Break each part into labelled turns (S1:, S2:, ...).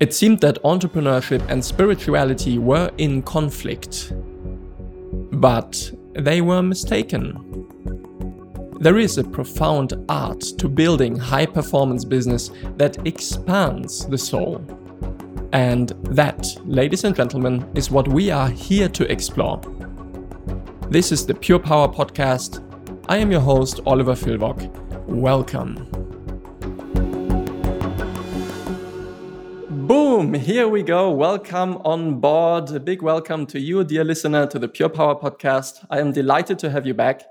S1: It seemed that entrepreneurship and spirituality were in conflict. But they were mistaken. There is a profound art to building high performance business that expands the soul. And that, ladies and gentlemen, is what we are here to explore. This is the Pure Power Podcast. I am your host, Oliver Villwock. Welcome. Boom, here we go. Welcome on board. A big welcome to you, dear listener, to the Pure Power Podcast. I am delighted to have you back.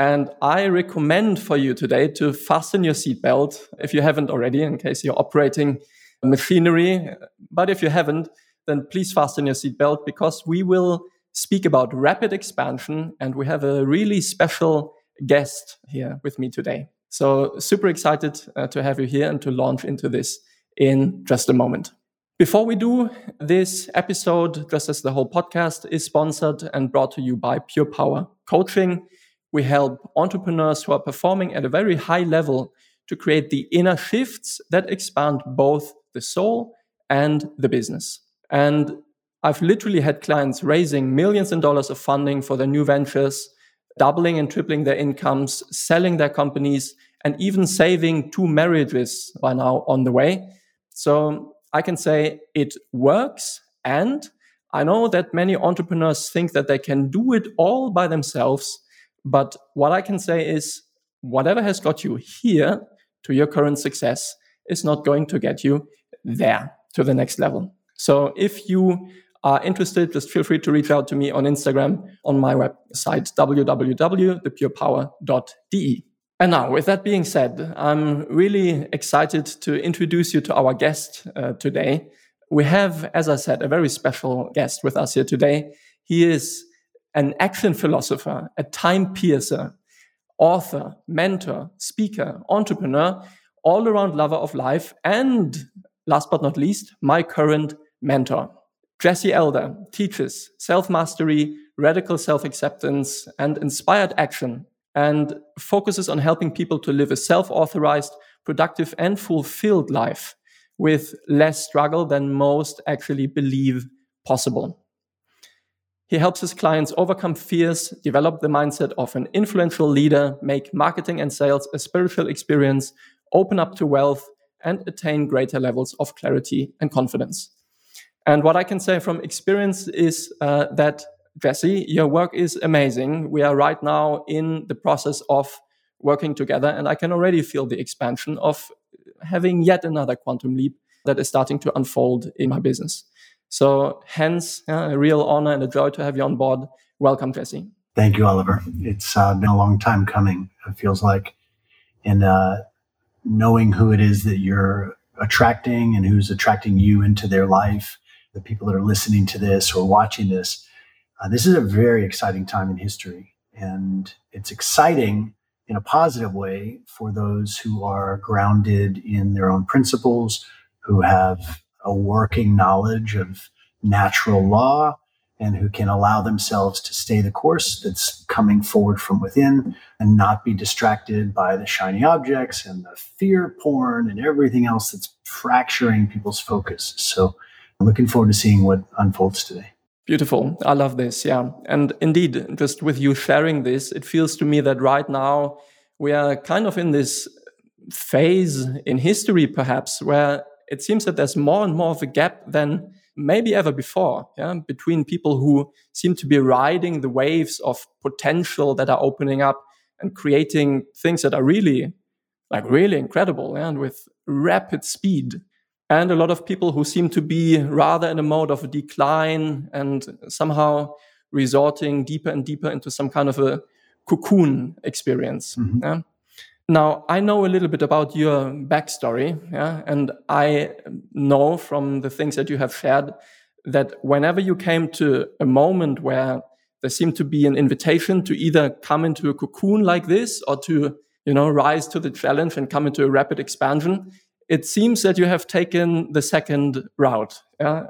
S1: And I recommend for you today to fasten your seatbelt if you haven't already, in case you're operating machinery. But if you haven't, then please fasten your seatbelt because we will speak about rapid expansion. And we have a really special guest here with me today. So, super excited uh, to have you here and to launch into this in just a moment. Before we do, this episode, just as the whole podcast, is sponsored and brought to you by Pure Power Coaching. We help entrepreneurs who are performing at a very high level to create the inner shifts that expand both the soul and the business. And I've literally had clients raising millions in dollars of funding for their new ventures, doubling and tripling their incomes, selling their companies, and even saving two marriages by now on the way. So I can say it works. And I know that many entrepreneurs think that they can do it all by themselves. But what I can say is whatever has got you here to your current success is not going to get you there to the next level. So if you are interested, just feel free to reach out to me on Instagram on my website, www.thepurepower.de. And now, with that being said, I'm really excited to introduce you to our guest uh, today. We have, as I said, a very special guest with us here today. He is an action philosopher, a time piercer, author, mentor, speaker, entrepreneur, all around lover of life, and last but not least, my current mentor. Jesse Elder teaches self mastery, radical self acceptance, and inspired action and focuses on helping people to live a self authorized, productive, and fulfilled life with less struggle than most actually believe possible. He helps his clients overcome fears, develop the mindset of an influential leader, make marketing and sales a spiritual experience, open up to wealth, and attain greater levels of clarity and confidence. And what I can say from experience is uh, that Jesse, your work is amazing. We are right now in the process of working together, and I can already feel the expansion of having yet another quantum leap that is starting to unfold in my business. So, hence, yeah, a real honor and a joy to have you on board. Welcome, Jesse.
S2: Thank you, Oliver. It's uh, been a long time coming, it feels like. And uh, knowing who it is that you're attracting and who's attracting you into their life, the people that are listening to this or watching this, uh, this is a very exciting time in history, and it's exciting in a positive way for those who are grounded in their own principles, who have a working knowledge of natural law, and who can allow themselves to stay the course that's coming forward from within and not be distracted by the shiny objects and the fear porn and everything else that's fracturing people's focus. So, I'm looking forward to seeing what unfolds today.
S1: Beautiful. I love this. Yeah. And indeed, just with you sharing this, it feels to me that right now we are kind of in this phase in history, perhaps, where it seems that there's more and more of a gap than maybe ever before yeah, between people who seem to be riding the waves of potential that are opening up and creating things that are really like really incredible and with rapid speed and a lot of people who seem to be rather in a mode of decline and somehow resorting deeper and deeper into some kind of a cocoon experience. Mm-hmm. Yeah? Now, I know a little bit about your backstory, yeah, and I know from the things that you have shared that whenever you came to a moment where there seemed to be an invitation to either come into a cocoon like this or to, you know, rise to the challenge and come into a rapid expansion, it seems that you have taken the second route. Yeah?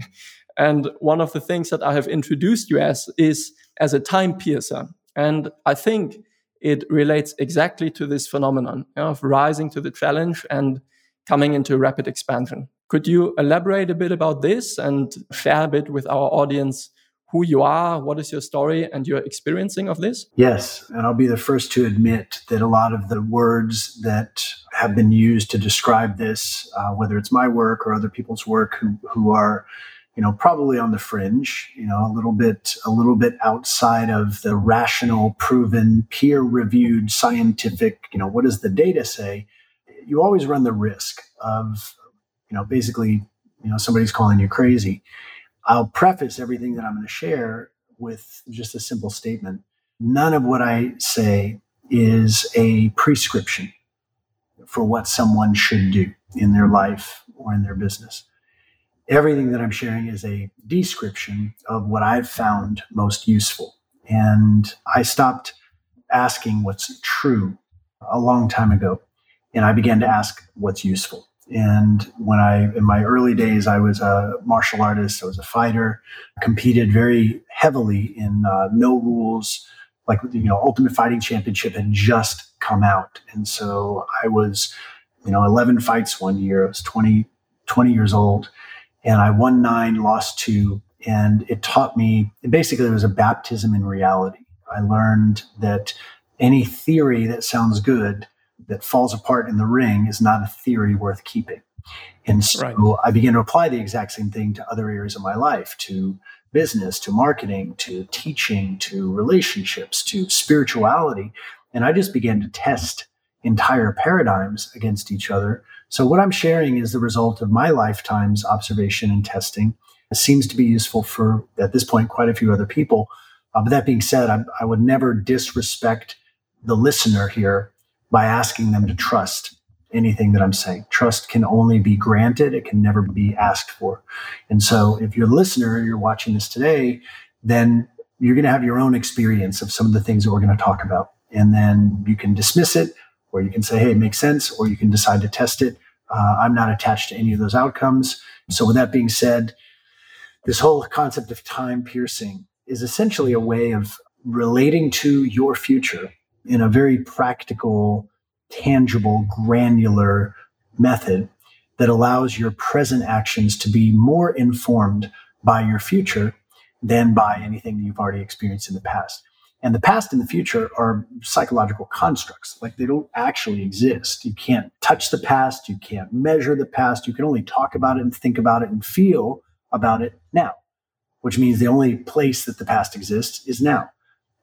S1: and one of the things that I have introduced you as is as a time piercer. And I think it relates exactly to this phenomenon of rising to the challenge and coming into rapid expansion. Could you elaborate a bit about this and share a bit with our audience who you are, what is your story, and your experiencing of this?
S2: Yes. And I'll be the first to admit that a lot of the words that have been used to describe this, uh, whether it's my work or other people's work who, who are you know probably on the fringe you know a little bit a little bit outside of the rational proven peer reviewed scientific you know what does the data say you always run the risk of you know basically you know somebody's calling you crazy I'll preface everything that I'm going to share with just a simple statement. None of what I say is a prescription for what someone should do in their life or in their business. Everything that I'm sharing is a description of what I've found most useful. And I stopped asking what's true a long time ago. And I began to ask what's useful. And when I, in my early days, I was a martial artist, I was a fighter, competed very heavily in uh, no rules, like, you know, Ultimate Fighting Championship had just come out. And so I was, you know, 11 fights one year. I was 20, 20 years old and I won nine, lost two. And it taught me basically it was a baptism in reality. I learned that any theory that sounds good that falls apart in the ring is not a theory worth keeping. And so right. I began to apply the exact same thing to other areas of my life, to business, to marketing, to teaching, to relationships, to spirituality. And I just began to test entire paradigms against each other. So what I'm sharing is the result of my lifetime's observation and testing. It seems to be useful for, at this point, quite a few other people. Uh, but that being said, I, I would never disrespect the listener here by asking them to trust anything that I'm saying. Trust can only be granted, it can never be asked for. And so if you're a listener, you're watching this today, then you're going to have your own experience of some of the things that we're going to talk about. And then you can dismiss it, or you can say, hey, it makes sense, or you can decide to test it. Uh, I'm not attached to any of those outcomes. So, with that being said, this whole concept of time piercing is essentially a way of relating to your future in a very practical, tangible, granular method that allows your present actions to be more informed by your future than by anything that you've already experienced in the past. And the past and the future are psychological constructs. Like they don't actually exist. You can't touch the past. You can't measure the past. You can only talk about it and think about it and feel about it now, which means the only place that the past exists is now.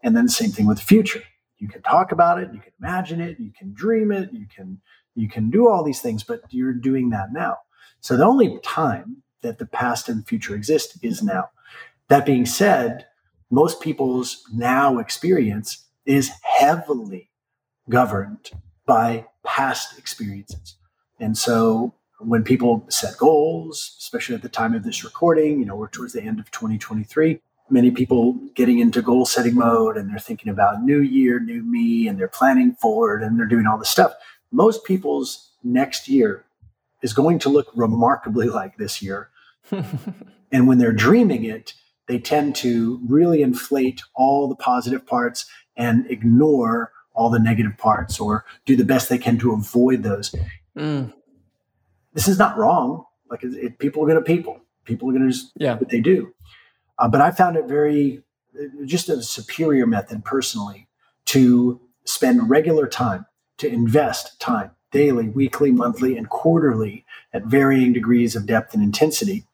S2: And then the same thing with the future you can talk about it, you can imagine it, you can dream it, you can you can do all these things, but you're doing that now. So the only time that the past and future exist is now. That being said, most people's now experience is heavily governed by past experiences. And so when people set goals, especially at the time of this recording, you know, we're towards the end of 2023, many people getting into goal setting mode and they're thinking about new year, new me, and they're planning forward and they're doing all this stuff. Most people's next year is going to look remarkably like this year. and when they're dreaming it, they tend to really inflate all the positive parts and ignore all the negative parts or do the best they can to avoid those. Mm. This is not wrong. Like it, it, people are going to people. People are going to just yeah. what they do. Uh, but I found it very, just a superior method personally to spend regular time, to invest time daily, weekly, monthly, and quarterly at varying degrees of depth and intensity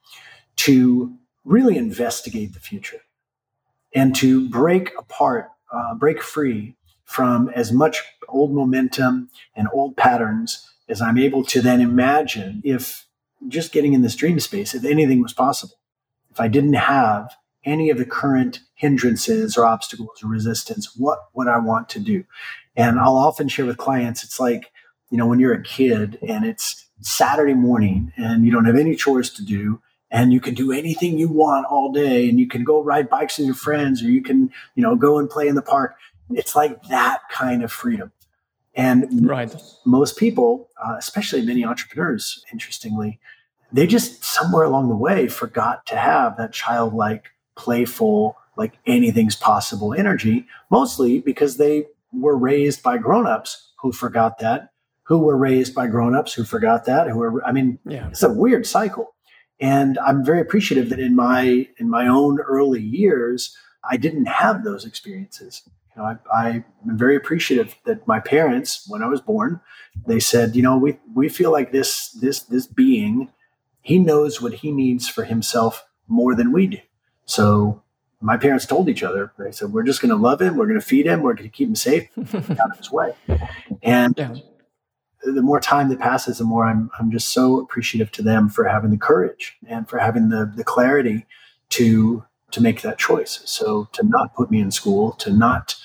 S2: to really investigate the future and to break apart, uh, break free from as much old momentum and old patterns as I'm able to then imagine if just getting in this dream space, if anything was possible if I didn't have any of the current hindrances or obstacles or resistance, what would I want to do? And I'll often share with clients, it's like, you know, when you're a kid and it's Saturday morning and you don't have any chores to do and you can do anything you want all day and you can go ride bikes with your friends or you can, you know, go and play in the park. It's like that kind of freedom. And right. most people, uh, especially many entrepreneurs, interestingly, they just somewhere along the way forgot to have that childlike, playful, like anything's possible energy, mostly because they were raised by grown-ups who forgot that, who were raised by grown-ups who forgot that, who were I mean,
S1: yeah.
S2: it's a weird cycle. And I'm very appreciative that in my in my own early years, I didn't have those experiences. You know, I, I'm very appreciative that my parents, when I was born, they said, you know, we we feel like this this this being, he knows what he needs for himself more than we do. So my parents told each other, they said, we're just going to love him, we're going to feed him, we're going to keep him safe out of his way. And
S1: yeah.
S2: the more time that passes, the more I'm I'm just so appreciative to them for having the courage and for having the the clarity to to make that choice. So to not put me in school, to not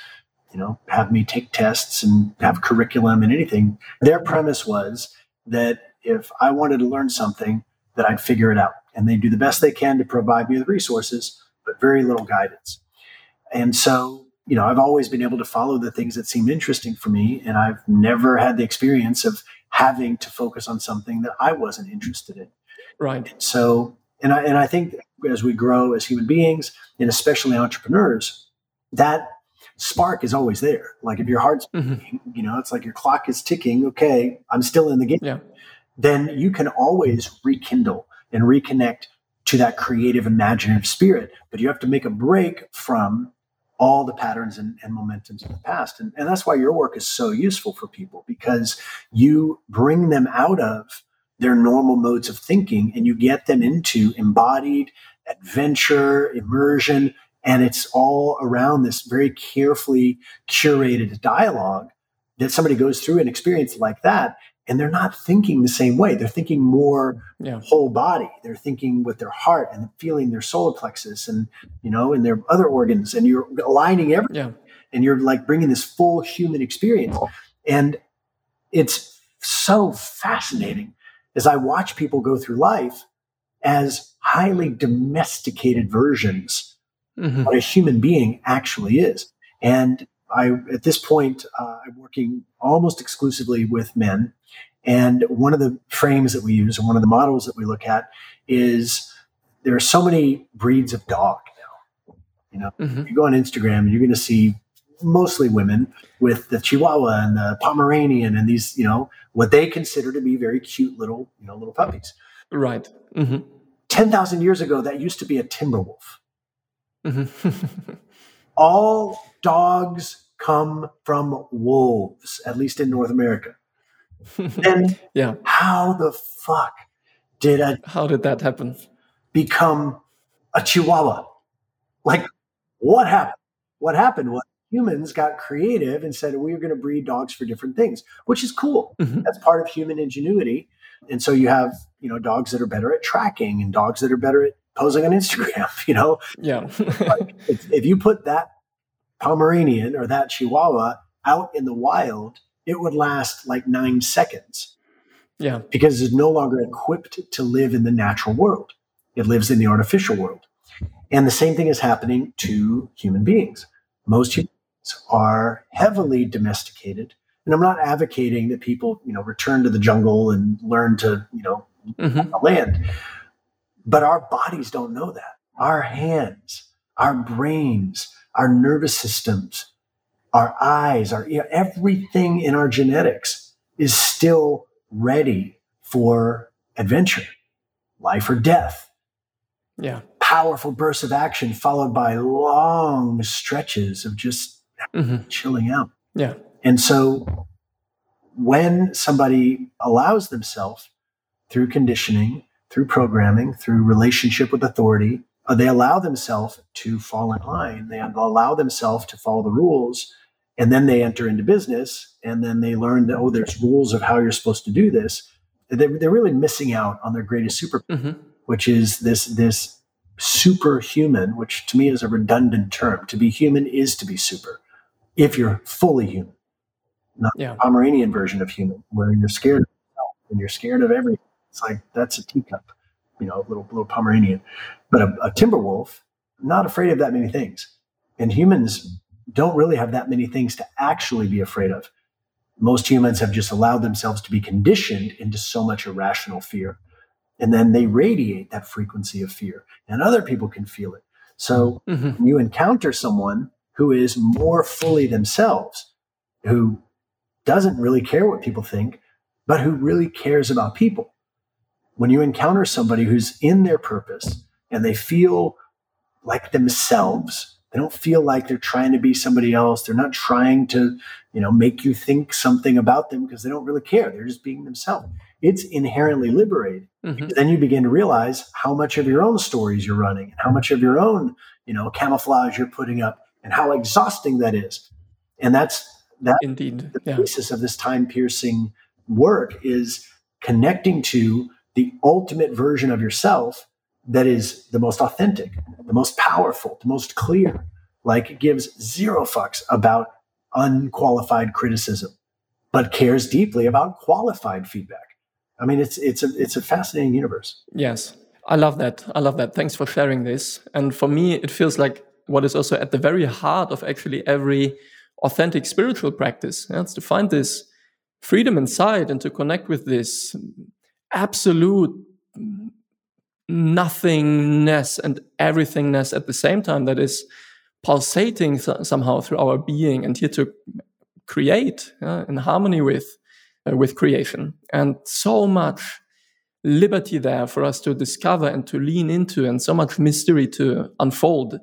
S2: you know have me take tests and have curriculum and anything. Their premise was that if I wanted to learn something, that I'd figure it out, and they do the best they can to provide me with resources, but very little guidance. And so you know, I've always been able to follow the things that seem interesting for me, and I've never had the experience of having to focus on something that I wasn't interested in.
S1: Right.
S2: So, and I and I think as we grow as human beings, and especially entrepreneurs, that spark is always there. Like if your heart's
S1: Mhm.
S2: beating, you know, it's like your clock is ticking. Okay, I'm still in the game.
S1: Yeah.
S2: Then you can always rekindle and reconnect to that creative, imaginative spirit. But you have to make a break from all the patterns and, and momentums of the past. And, and that's why your work is so useful for people because you bring them out of their normal modes of thinking and you get them into embodied adventure, immersion, and it's all around this very carefully curated dialogue that somebody goes through an experience like that and they're not thinking the same way. They're thinking more
S1: Yeah.
S2: whole body. They're thinking with their heart and feeling their solar plexus and you know and their other organs and you're aligning everything
S1: Yeah.
S2: and you're like bringing this full human experience and it's so fascinating as i watch people go through life as highly domesticated versions
S1: Mhm.
S2: of what a human being actually is and i at this point uh, i'm working almost exclusively with men and one of the frames that we use and one of the models that we look at is there are so many breeds of dog now
S1: You know, mm-hmm.
S2: you go on Instagram and you're going to see mostly women with the Chihuahua and the Pomeranian and these, you know, what they consider to be very cute little, you know, little puppies.
S1: Right. hmm
S2: 10,000 years ago, that used to be a timber wolf.
S1: hmm
S2: All dogs come from wolves, at least in North America. and
S1: yeah.
S2: how the fuck did a
S1: How did that happen?
S2: become a Chihuahua? Like, what happened? What happened was humans got creative and said we are going to breed dogs for different things, which is cool.
S1: Mhm.
S2: That's part of human ingenuity. And so you have, you know, dogs that are better at tracking and dogs that are better at posing on Instagram. You know,
S1: Yeah.
S2: if, if you put that Pomeranian or that Chihuahua out in the wild, it would last like nine seconds
S1: yeah.
S2: because it's no longer equipped to live in the natural world. It lives in the artificial world. And the same thing is happening to human beings. Most humans are heavily domesticated. And I'm not advocating that people, you know, return to the jungle and learn to, you know,
S1: hmm
S2: land. But our bodies don't know that. Our hands, our brains, our nervous systems, our eyes, our you know, everything in our genetics is still ready for adventure, life or death.
S1: Yeah.
S2: Powerful bursts of action followed by long stretches of just
S1: hmm
S2: chilling out.
S1: Yeah.
S2: And so when somebody allows themselves through conditioning, through programming, through relationship with authority, uh, they allow themselves to fall in line. They allow themselves to follow the rules. And then they enter into business and then they learn that, oh, there's rules of how you're supposed to do this. They're, they're really missing out on their greatest super,
S1: hmm
S2: which is this, this superhuman, which to me is a redundant term. To be human is to be super if you're fully human not
S1: Yeah.
S2: Pomeranian version of human, where you're scared of yourself and you're scared of everything. It's like that's a teacup, you know, a little little Pomeranian. But a, a timber wolf, not afraid of that many things. And humans don't really have that many things to actually be afraid of. Most humans have just allowed themselves to be conditioned into so much irrational fear. And then they radiate that frequency of fear, and other people can feel it. So
S1: hmm
S2: when you encounter someone who is more fully themselves, who doesn't really care what people think, but who really cares about people. When you encounter somebody who's in their purpose and they feel like themselves, they don't feel like they're trying to be somebody else. They're not trying to, you know, make you think something about them because they don't really care. They're just being themselves. It's inherently liberating. Mm-hmm. Then you begin to realize how much of your own stories you're running and how much of your own, you know, camouflage you're putting up and how exhausting that is. And that's that
S1: indeed
S2: the yeah. basis of this time piercing work is connecting to the ultimate version of yourself that is the most authentic, the most powerful, the most clear. Like it gives zero fucks about unqualified criticism, but cares deeply about qualified feedback. I mean, it's it's a it's a fascinating universe.
S1: Yes, I love that. I love that. Thanks for sharing this. And for me, it feels like what is also at the very heart of actually every authentic spiritual practice. Yeah, it's to find this freedom inside and to connect with this absolute nothingness and everythingness at the same time that is pulsating th- somehow through our being and here to create uh, in harmony with uh, with creation. And so much liberty there for us to discover and to lean into and so much mystery to unfold.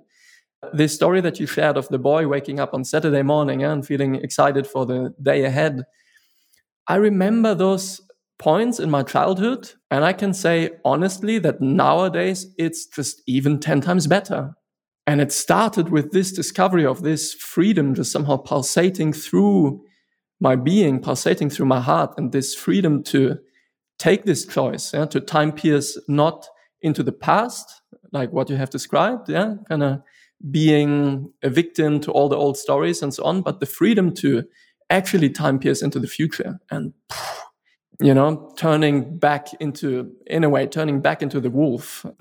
S1: This story that you shared of the boy waking up on saturday morning and feeling excited for the day ahead i remember those points in my childhood. And I can say honestly that nowadays it's just even 10 times better. And it started with this discovery of this freedom just somehow pulsating through my being, pulsating through my heart, and this freedom to take this choice, yeah, to time pierce not into the past, like what you have described, yeah, kind of being a victim to all the old stories and so on, but the freedom to actually time pierce into the future. And you know, turning back into, in a way, turning back into the wolf.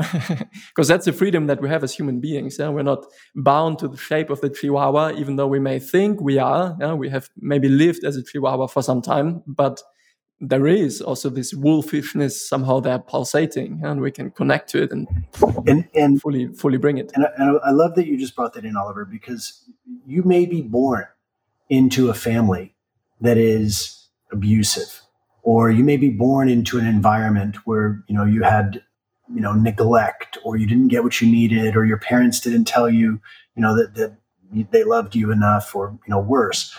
S1: Because that's the freedom that we have as human beings. Yeah? We're not bound to the shape of the chihuahua, even though we may think we are. Yeah? We have maybe lived as a chihuahua for some time, but there is also this wolfishness somehow there pulsating, and we can connect to it and, and, and fully, fully bring it.
S2: And I, and I love that you just brought that in, Oliver, because you may be born into a family that is abusive or you may be born into an environment where you know you had you know neglect or you didn't get what you needed or your parents didn't tell you you know that, that they loved you enough or you know worse.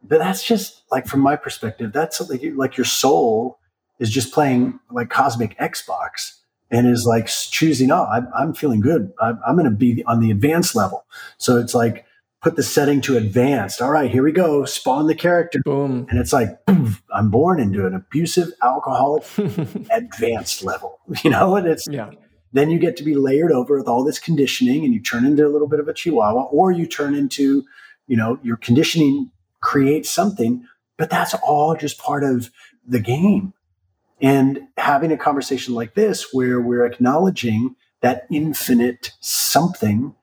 S2: But that's just like from my perspective that's like, like your soul is just playing like cosmic xbox and is like choosing oh i'm, I'm feeling good. I'm, I'm going to be on the advanced level. So it's like put the setting to advanced. All right, here we go. Spawn the character.
S1: Boom.
S2: And it's like, poof, I'm born into an abusive alcoholic advanced level, you know, and it's,
S1: yeah.
S2: Then you get to be layered over with all this conditioning and you turn into a little bit of a chihuahua or you turn into, you know, your conditioning creates something, but that's all just part of the game. And having a conversation like this where we're acknowledging that infinite something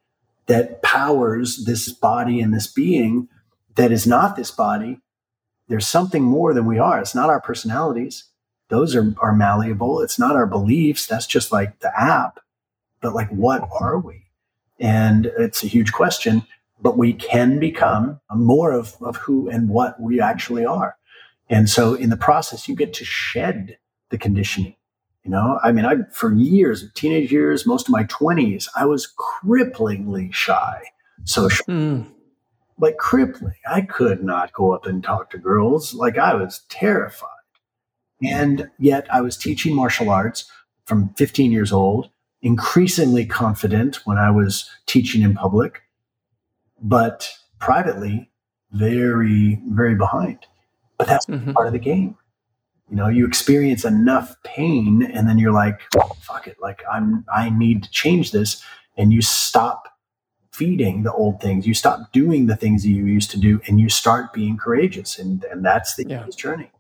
S2: that powers this body and this being that is not this body. There's something more than we are. It's not our personalities. Those are, are malleable. It's not our beliefs. That's just like the app. But like, what are we? And it's a huge question, but we can become more of, of who and what we actually are. And so in the process, you get to shed the conditioning. You know, I mean, I for years, teenage years, most of my twenties, I was cripplingly shy, social, mm. like crippling. I could not go up and talk to girls. Like I was terrified, and yet I was teaching martial arts from 15 years old. Increasingly confident when I was teaching in public, but privately, very, very behind. But that's mm-hmm. part of the game you know you experience enough pain and then you're like fuck it like i'm i need to change this. And you stop feeding the old things. You stop doing the things that you used to do and you start being courageous. And and that's the yeah. journey.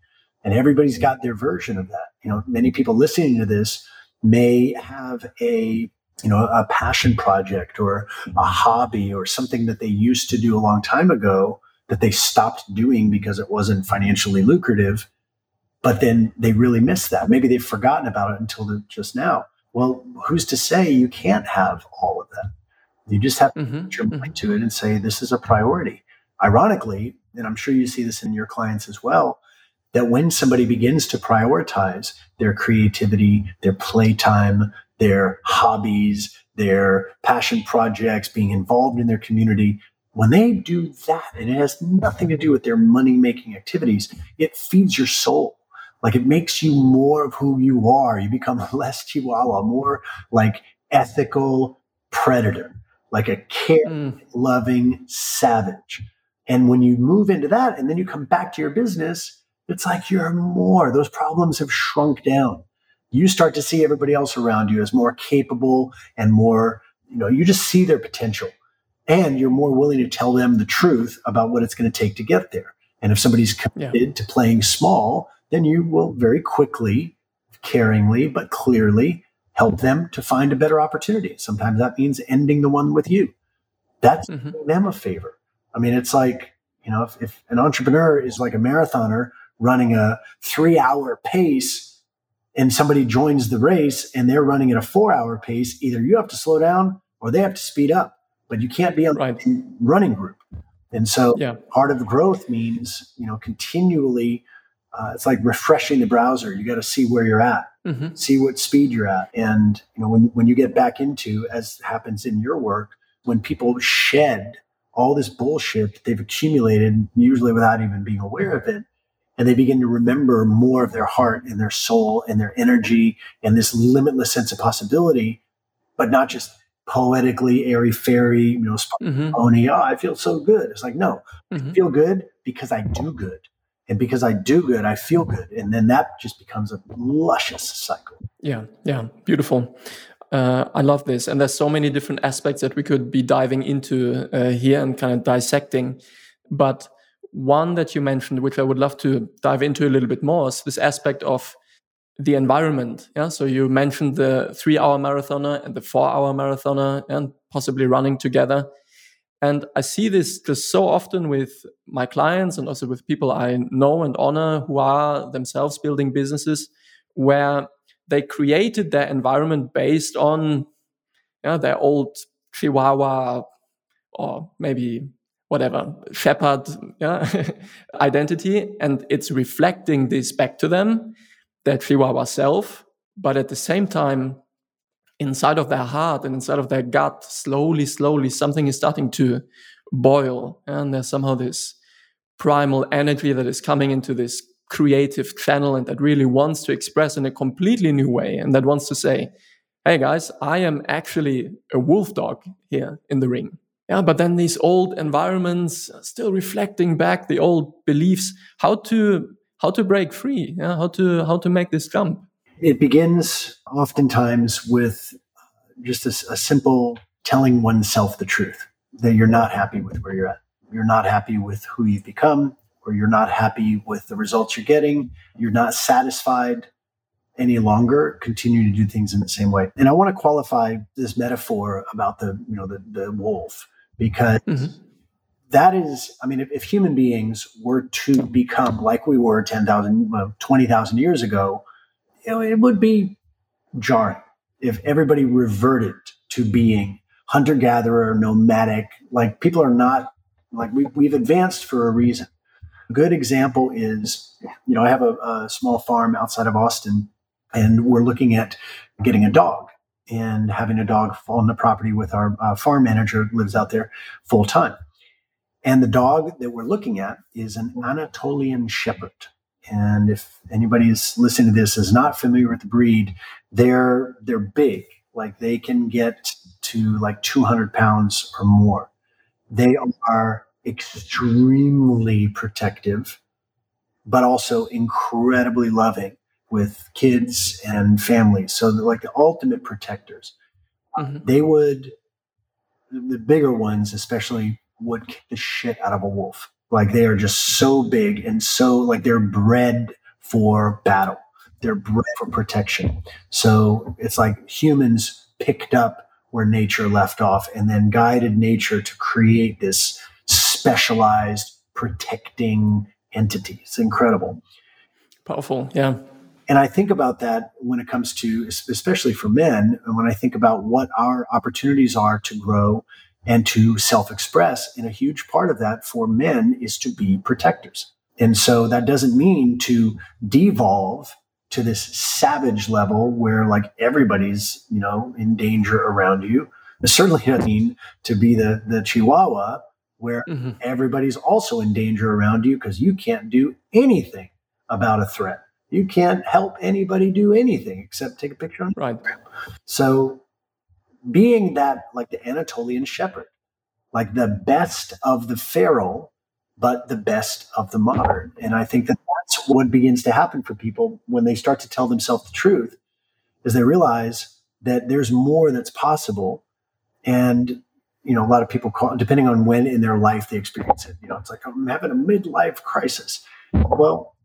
S2: And everybody's got their version of that. You know many people listening to this may have a you know a passion project or a hobby or something that they used to do a long time ago that they stopped doing because it wasn't financially lucrative but then they really miss that. Maybe they've forgotten about it until just now. Well, who's to say you can't have all of that? You just have to mm-hmm. put your mind mm-hmm. to it and say, this is a priority. Ironically, and I'm sure you see this in your clients as well, that when somebody begins to prioritize their creativity, their playtime, their hobbies, their passion projects, being involved in their community, when they do that, and it has nothing to do with their money making activities, it feeds your soul. Like it makes you more of who you are. You become less chihuahua, more like ethical predator, like a care mm. loving savage. And when you move into that and then you come back to your business, it's like you're more, those problems have shrunk down. You start to see everybody else around you as more capable and more, you know, you just see their potential and you're more willing to tell them the truth about what it's going to take to get there. And if somebody's committed yeah. to playing small, then you will very quickly, caringly, but clearly help them to find a better opportunity. Sometimes that means ending the one with you. That's mm-hmm. them a favor. I mean, it's like, you know, if, if an entrepreneur is like a marathoner running a three hour pace and somebody joins the race and they're running at a four hour pace, either you have to slow down or they have to speed up, but you can't be on right. the running group. And so yeah. part of growth means, you know, continually, uh, it's like refreshing the browser. You got to see where you're at, mm-hmm. see what speed you're at. And, you know, when, when you get back into, as happens in your work, when people shed all this bullshit that they've accumulated, usually without even being aware of it. And they begin to remember more of their heart and their soul and their energy and this limitless sense of possibility, but not just poetically airy fairy, you know, mm-hmm. Oh, I feel so good. It's like, no, mm-hmm. I feel good because I do good. And because I do good, I feel good. And then that just becomes a luscious cycle.
S1: Yeah, yeah, beautiful. Uh, I love this. And there's so many different aspects that we could be diving into uh, here and kind of dissecting. But one that you mentioned, which I would love to dive into a little bit more, is this aspect of the environment. Yeah. So you mentioned the three hour marathoner and the four hour marathoner and possibly running together. And I see this just so often with my clients and also with people I know and honor who are themselves building businesses where they created their environment based on you know, their old Chihuahua or maybe whatever shepherd yeah, identity, and it's reflecting this back to them, their Chihuahua self, but at the same time, inside of their heart and inside of their gut, slowly, slowly, something is starting to boil, and there's somehow this primal energy that is coming into this creative channel and that really wants to express in a completely new way and that wants to say, hey guys, I am actually a wolf dog here in the ring. Yeah, but then these old environments still reflecting back the old beliefs, how to how to break free, yeah, how to how to make this jump.
S2: It begins oftentimes with just a, a simple telling oneself the truth that you're not happy with where you're at. You're not happy with who you've become or you're not happy with the results you're getting, you're not satisfied any longer, continue to do things in the same way. And I want to qualify this metaphor about the, you know, the, the wolf because mm-hmm. that is, I mean, if, if, human beings were to become like we were 10,000, well, 20,000 years ago, you know, it would be jarring if everybody reverted to being hunter gatherer, nomadic. Like people are not like we, we've advanced for a reason. A good example is, you know, I have a, a small farm outside of Austin, and we're looking at getting a dog and having a dog on the property with our uh, farm manager lives out there full time. And the dog that we're looking at is an Anatolian Shepherd. And if anybody is listening to this is not familiar with the breed, they're they're big. Like they can get to like 200 pounds or more. They are extremely protective, but also incredibly loving with kids and families. So they're like the ultimate protectors. Mm-hmm. They would, the bigger ones especially, would kick the shit out of a wolf. Like they are just so big and so like they're bred for battle. They're bred for protection. So it's like humans picked up where nature left off and then guided nature to create this specialized protecting entity. It's incredible.
S1: Powerful. Yeah.
S2: And I think about that when it comes to, especially for men, and when I think about what our opportunities are to grow and to self express. And a huge part of that for men is to be protectors. And so that doesn't mean to devolve to this savage level where like everybody's, you know, in danger around you. It certainly doesn't mean to be the, the chihuahua where mm-hmm. everybody's also in danger around you because you can't do anything about a threat. You can't help anybody do anything except take a picture on
S1: right.
S2: So being that like the Anatolian shepherd, like the best of the feral, but the best of the modern. And I think that that's what begins to happen for people when they start to tell themselves the truth, is they realize that there's more that's possible. And you know, a lot of people call, depending on when in their life they experience it. You know, it's like I'm having a midlife crisis. Well,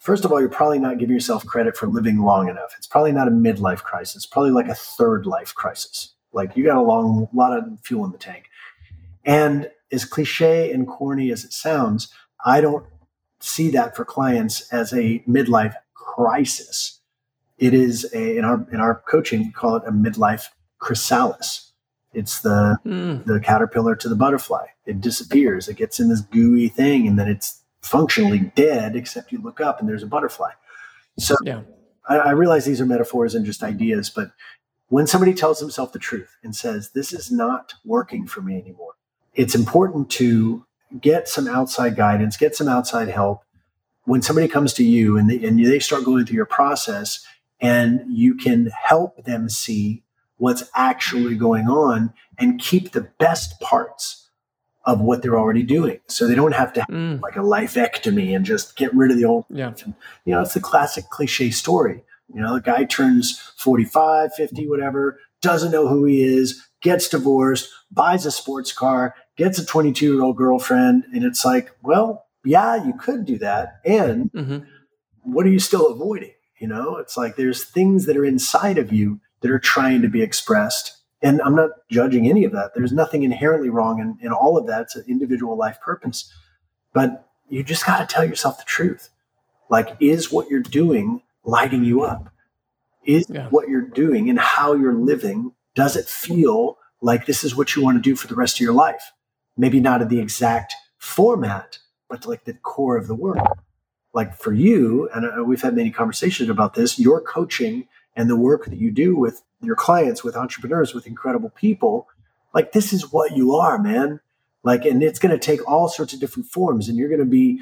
S2: first of all, you're probably not giving yourself credit for living long enough. It's probably not a midlife crisis. It's probably like a third life crisis. Like you got a long lot of fuel in the tank. And as cliche and corny as it sounds, I don't see that for clients as a midlife crisis. It is a in our in our coaching we call it a midlife chrysalis. It's the mm. the caterpillar to the butterfly. It disappears. It gets in this gooey thing, and then it's functionally dead, except you look up and there's a butterfly. So yeah. I, I realize these are metaphors and just ideas, but when somebody tells himself the truth and says, This is not working for me anymore, it's important to get some outside guidance, get some outside help. When somebody comes to you and they, and they start going through your process, and you can help them see what's actually going on and keep the best parts of what they're already doing. So they don't have to have mm. like a lifectomy and just get rid of the old
S1: yeah.
S2: And, you know, it's the classic cliche story. You know, the guy turns 45, 50, whatever, doesn't know who he is, gets divorced, buys a sports car, gets a 22 year old girlfriend. And it's like, well, yeah, you could do that. And mm-hmm. what are you still avoiding? You know, it's like there's things that are inside of you that are trying to be expressed. And I'm not judging any of that. There's nothing inherently wrong in, in all of that. It's an individual life purpose. But you just got to tell yourself the truth. Like, is what you're doing lighting you up? Is yeah. what you're doing and how you're living, does it feel like this is what you want to do for the rest of your life? Maybe not in the exact format, but like the core of the work. Like for you, and uh, we've had many conversations about this, your coaching and the work that you do with your clients, with entrepreneurs, with incredible people, like this is what you are, man. Like, and it's going to take all sorts of different forms, and you're going to be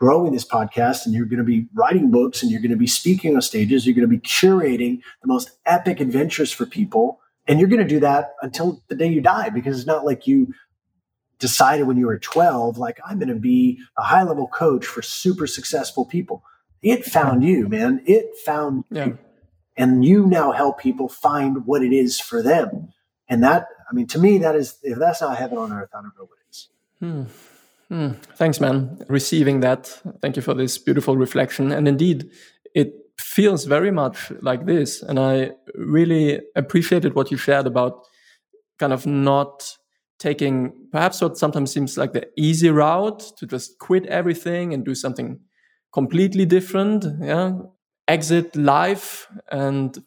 S2: growing this podcast and you're going to be writing books and you're going to be speaking on stages. You're going to be curating the most epic adventures for people. And you're going to do that until the day you die because it's not like you decided when you were 12, like, I'm going to be a high level coach for super successful people. It found you, man. It found yeah. you. And you now help people find what it is for them. And that, I mean, to me, that is, if that's not heaven on earth, I don't know what is.
S1: Hmm. Mm, thanks, man. Receiving that. Thank you for this beautiful reflection. And indeed, it feels very much like this. And I really appreciated what you shared about kind of not taking perhaps what sometimes seems like the easy route to just quit everything and do something completely different. Yeah. Exit life and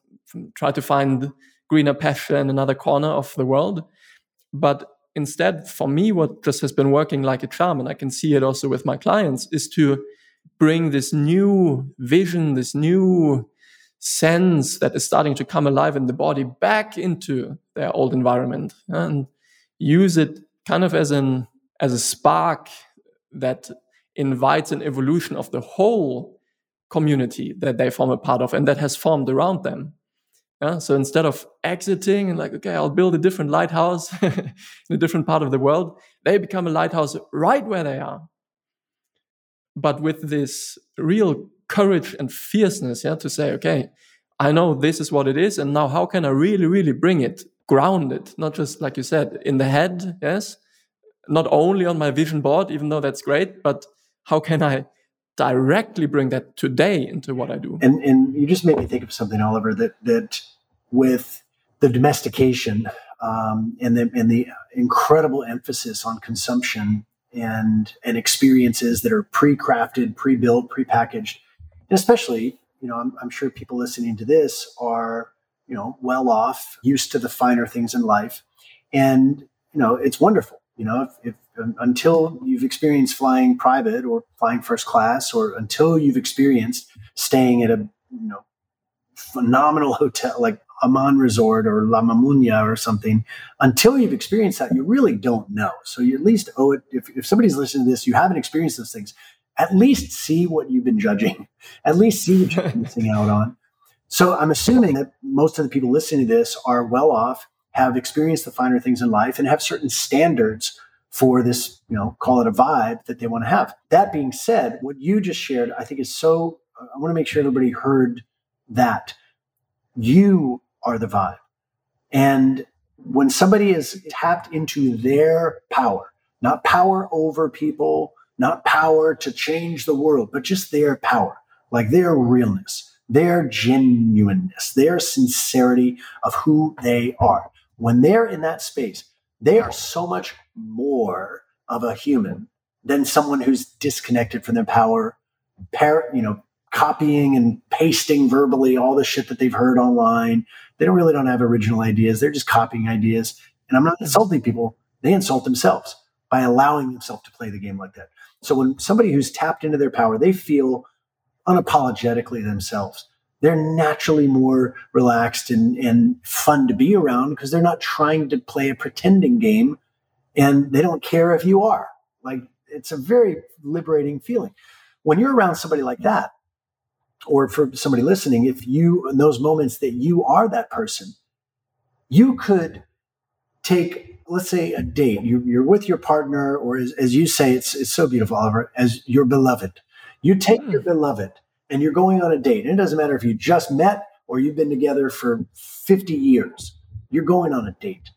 S1: try to find greener pasture in another corner of the world. But instead, for me, what just has been working like a charm, and I can see it also with my clients, is to bring this new vision, this new sense that is starting to come alive in the body back into their old environment and use it kind of as an as a spark that invites an evolution of the whole community that they form a part of and that has formed around them yeah? So instead of exiting and like, okay, I'll build a different lighthouse in a different part of the world, they become a lighthouse right where they are. But with this real courage and fierceness, yeah, to say, okay, I know this is what it is, and now how can I really, really bring it, ground it, not just like you said, in the head, yes, not only on my vision board, even though that's great, but how can I directly bring that today into what I do?
S2: And and you just made me think of something, Oliver, that that with the domestication um, and the and the incredible emphasis on consumption and and experiences that are pre-crafted, pre-built, pre-packaged, and especially you know I'm, I'm sure people listening to this are you know well off, used to the finer things in life, and you know it's wonderful. You know, if, if until you've experienced flying private or flying first class, or until you've experienced staying at a you know phenomenal hotel like Aman Resort or La Mamounia or something, until you've experienced that, you really don't know. So you at least owe it. If, if somebody's listening to this, you haven't experienced those things, at least see what you've been judging, at least see what you're missing out on. So I'm assuming that most of the people listening to this are well off, have experienced the finer things in life, and have certain standards for this, you know, call it a vibe that they want to have. That being said, what you just shared, I think is so, I want to make sure everybody heard that. You are the vibe. And when somebody is tapped into their power, not power over people, not power to change the world, but just their power, like their realness, their genuineness, their sincerity of who they are. When they're in that space, they are so much more of a human than someone who's disconnected from their power, par- you know, copying and pasting verbally all the shit that they've heard online. They don't really don't have original ideas. They're just copying ideas. And I'm not insulting people. They insult themselves by allowing themselves to play the game like that. So when somebody who's tapped into their power, they feel unapologetically themselves. They're naturally more relaxed and, and fun to be around because they're not trying to play a pretending game and they don't care if you are. Like it's a very liberating feeling. When you're around somebody like that, or for somebody listening, if you, in those moments that you are that person, you could take, let's say, a date. You, are with your partner, or as, as, you say, it's, it's so beautiful, Oliver, as your beloved. You take mm. your beloved and you're going on a date. And it doesn't matter if you just met or you've been together for 50 years, you're going on a date.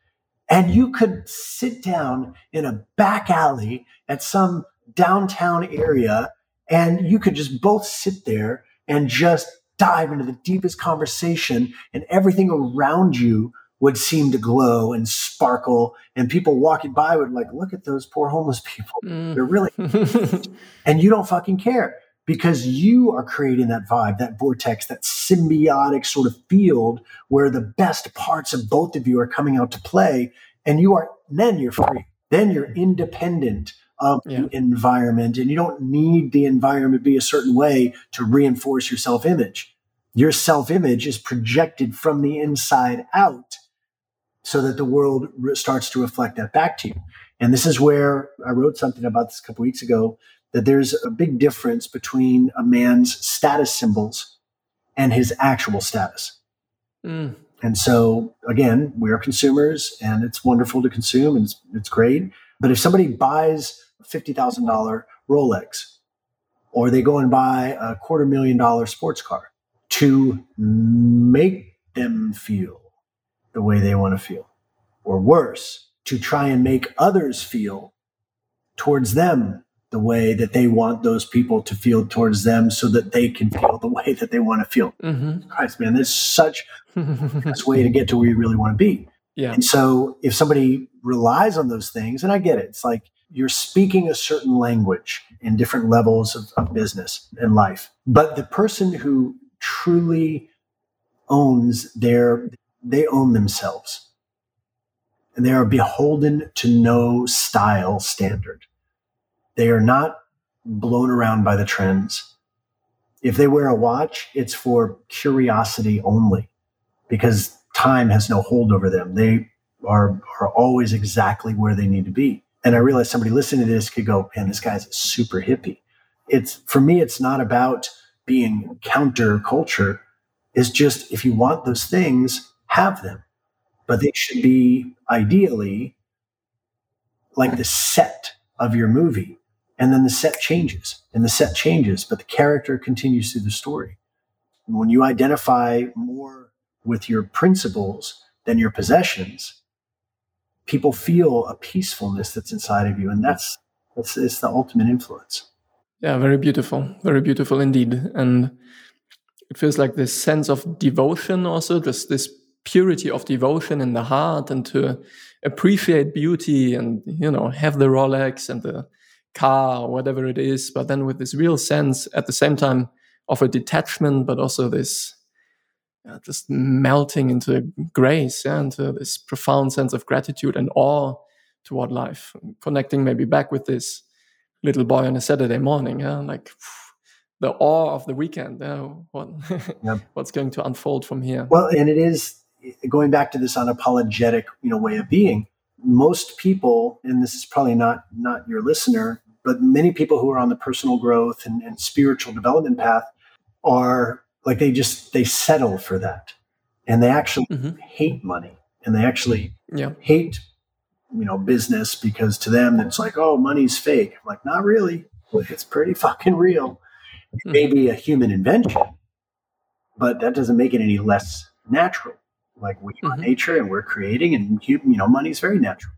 S2: And you could sit down in a back alley at some downtown area and you could just both sit there and just dive into the deepest conversation and everything around you would seem to glow and sparkle and people walking by would like look at those poor homeless people mm. they're really and you don't fucking care because you are creating that vibe that vortex that symbiotic sort of field where the best parts of both of you are coming out to play and you are then you're free then you're independent of yeah. the environment. And you don't need the environment to be a certain way to reinforce your self image. Your self image is projected from the inside out so that the world starts to reflect that back to you. And this is where I wrote something about this a couple weeks ago that there's a big difference between a man's status symbols and his actual status. Mm. And so, again, we are consumers and it's wonderful to consume and it's, it's great. But if somebody buys a $50,000 Rolex, or they go and buy a quarter million dollar sports car to make them feel the way they want to feel, or worse, to try and make others feel towards them the way that they want those people to feel towards them so that they can feel the way that they want to feel. Mm-hmm. Christ, man, there's such a way to get to where you really want to be. Yeah. And so if somebody relies on those things, and I get it, it's like you're speaking a certain language in different levels of, of business and life. But the person who truly owns their, they own themselves. And they are beholden to no style standard. They are not blown around by the trends. If they wear a watch, it's for curiosity only because time has no hold over them. They are, are always exactly where they need to be. And I realized somebody listening to this could go, man, this guy's super hippie. It's for me, it's not about being counter culture. It's just if you want those things, have them. But they should be ideally like the set of your movie. And then the set changes and the set changes, but the character continues through the story. And when you identify more with your principles than your possessions, people feel a peacefulness that's inside of you, and that's that's it's the ultimate influence.
S1: Yeah, very beautiful, very beautiful indeed, and it feels like this sense of devotion, also just this purity of devotion in the heart, and to appreciate beauty, and you know, have the Rolex and the car or whatever it is, but then with this real sense at the same time of a detachment, but also this yeah, just melting into grace, yeah, into this profound sense of gratitude and awe toward life, connecting maybe back with this little boy on a Saturday morning, huh? like the awe of the weekend. Uh, what, yep. What's going to unfold from here?
S2: Well, and it is going back to this unapologetic, you know, way of being. Most people, and this is probably not not your listener, but many people who are on the personal growth and, and spiritual development path are like they just they settle for that, and they actually mm-hmm. hate money, and they actually yeah. hate you know business because to them it's like oh money's fake. I'm like not really, it's pretty fucking real. It may be a human invention, but that doesn't make it any less natural. Like we are mm-hmm. nature and we're creating, and you know, money is very natural.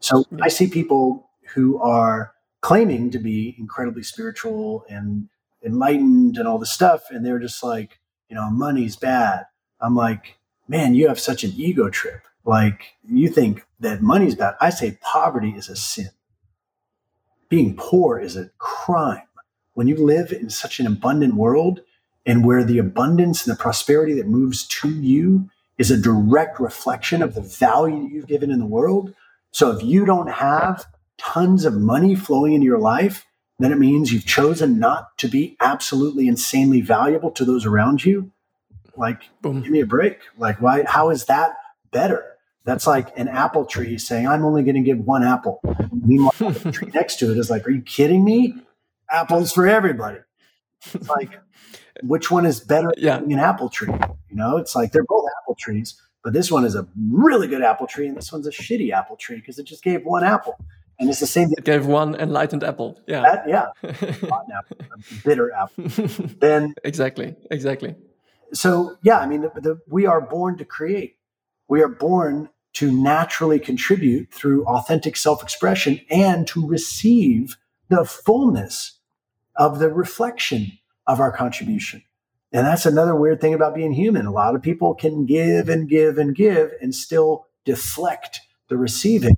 S2: So yeah. I see people who are claiming to be incredibly spiritual and enlightened and all this stuff, and they're just like, you know, money's bad. I'm like, man, you have such an ego trip. Like you think that money's bad. I say poverty is a sin. Being poor is a crime when you live in such an abundant world and where the abundance and the prosperity that moves to you is a direct reflection of the value that you've given in the world. So if you don't have tons of money flowing into your life, then it means you've chosen not to be absolutely insanely valuable to those around you. Like, Boom. give me a break. Like, why? How is that better? That's like an apple tree saying, "I'm only going to give one apple." Meanwhile, the tree next to it is like, "Are you kidding me? apples for everybody. It's like, which one is better yeah. than an apple tree? You know, it's like they're both apple trees, but this one is a really good apple tree, and this one's a shitty apple tree because it just gave one apple. And it's the same.
S1: It gave one enlightened apple. Yeah.
S2: That, yeah. apple, bitter apple. then
S1: exactly, exactly.
S2: So yeah, I mean, the, the, we are born to create. We are born to naturally contribute through authentic self-expression and to receive the fullness of the reflection of our contribution. And that's another weird thing about being human. A lot of people can give and give and give and still deflect the receiving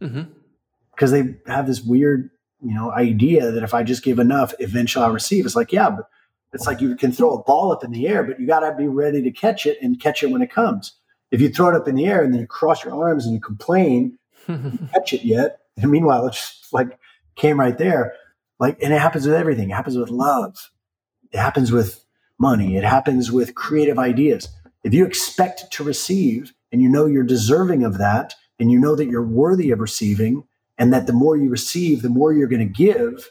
S2: because mm-hmm. they have this weird, you know, idea that if I just give enough, eventually I'll receive. It's like, yeah, but it's like you can throw a ball up in the air, but you got to be ready to catch it and catch it when it comes. If you throw it up in the air and then you cross your arms and you complain, you catch it yet. And meanwhile, it's just like came right there. Like, and it happens with everything. It happens with love. It happens with money. It happens with creative ideas. If you expect to receive and you know you're deserving of that and you know that you're worthy of receiving and that the more you receive, the more you're going to give,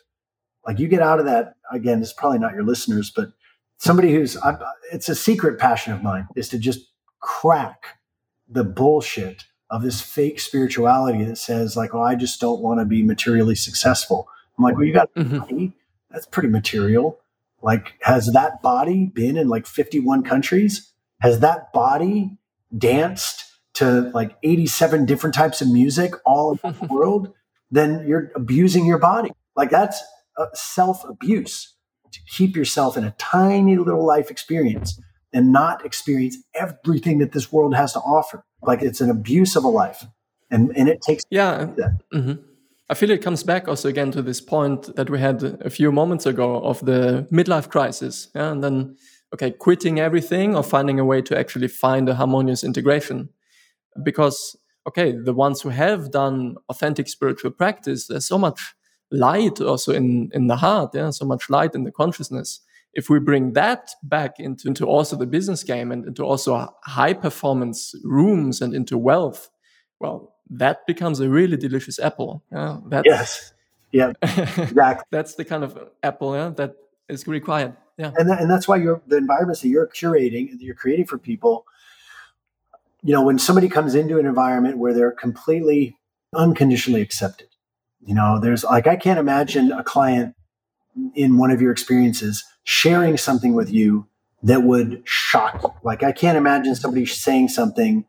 S2: like you get out of that, again, it's probably not your listeners, but somebody who's, it's a secret passion of mine is to just crack the bullshit of this fake spirituality that says like, oh, I just don't want to be materially successful. I'm like, well, you got mm-hmm. body. That's pretty material. Like, has that body been in like 51 countries? Has that body danced to like 87 different types of music all over the world? Then you're abusing your body. Like, that's self abuse to keep yourself in a tiny little life experience and not experience everything that this world has to offer. Like, it's an abuse of a life. And, and it takes
S1: yeah. Mm-hmm. I feel it comes back also again to this point that we had a few moments ago of the midlife crisis. Yeah? And then, okay, quitting everything or finding a way to actually find a harmonious integration. Because, okay, the ones who have done authentic spiritual practice, there's so much light also in, in the heart, yeah, so much light in the consciousness. If we bring that back into, into also the business game and into also high performance rooms and into wealth, well, that becomes a really delicious apple. Yeah,
S2: that's, yes. Yeah. Exactly.
S1: that's the kind of apple yeah, that is required. Yeah.
S2: And, that, and that's why you're, the environments that you're curating and that you're creating for people, you know, when somebody comes into an environment where they're completely unconditionally accepted, you know, there's like, I can't imagine a client in one of your experiences sharing something with you that would shock you. Like, I can't imagine somebody saying something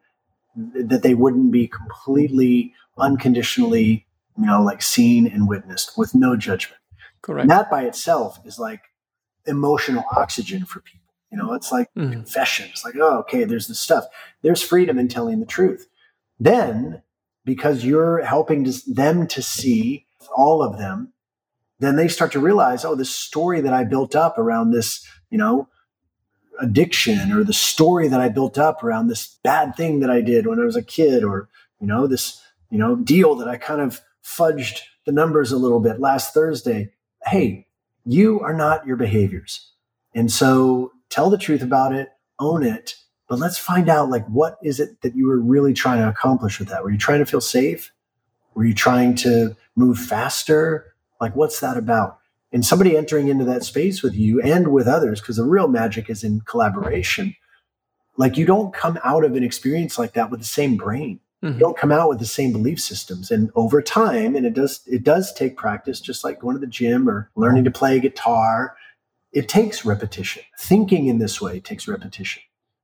S2: that they wouldn't be completely unconditionally, you know, like seen and witnessed with no judgment.
S1: Correct.
S2: And that by itself is like emotional oxygen for people. You know, it's like mm. confession. It's like, oh, okay, there's this stuff. There's freedom in telling the truth. Then, because you're helping to, them to see all of them, then they start to realize, oh, this story that I built up around this, you know, addiction or the story that I built up around this bad thing that I did when I was a kid or, you know, this, you know, deal that I kind of fudged the numbers a little bit last Thursday. Hey, you are not your behaviors. And so tell the truth about it, own it, but let's find out like what is it that you were really trying to accomplish with that? Were you trying to feel safe? Were you trying to move faster? Like what's that about? And somebody entering into that space with you and with others, because the real magic is in collaboration. Like you don't come out of an experience like that with the same brain. Mm-hmm. You don't come out with the same belief systems. And over time, and it does it does take practice, just like going to the gym or learning to play guitar. It takes repetition. Thinking in this way takes repetition.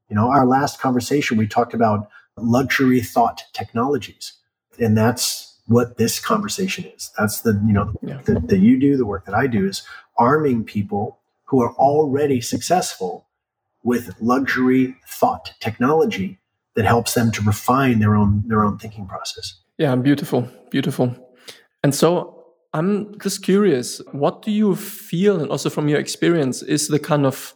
S2: You know, our last conversation, we talked about luxury thought technologies. And that's what this conversation is. That's the, you know, yeah. that, that you do, the work that I do is arming people who are already successful with luxury thought technology that helps them to refine their own their own thinking process.
S1: Yeah, beautiful, beautiful. And so I'm just curious, what do you feel, and also from your experience, is the kind of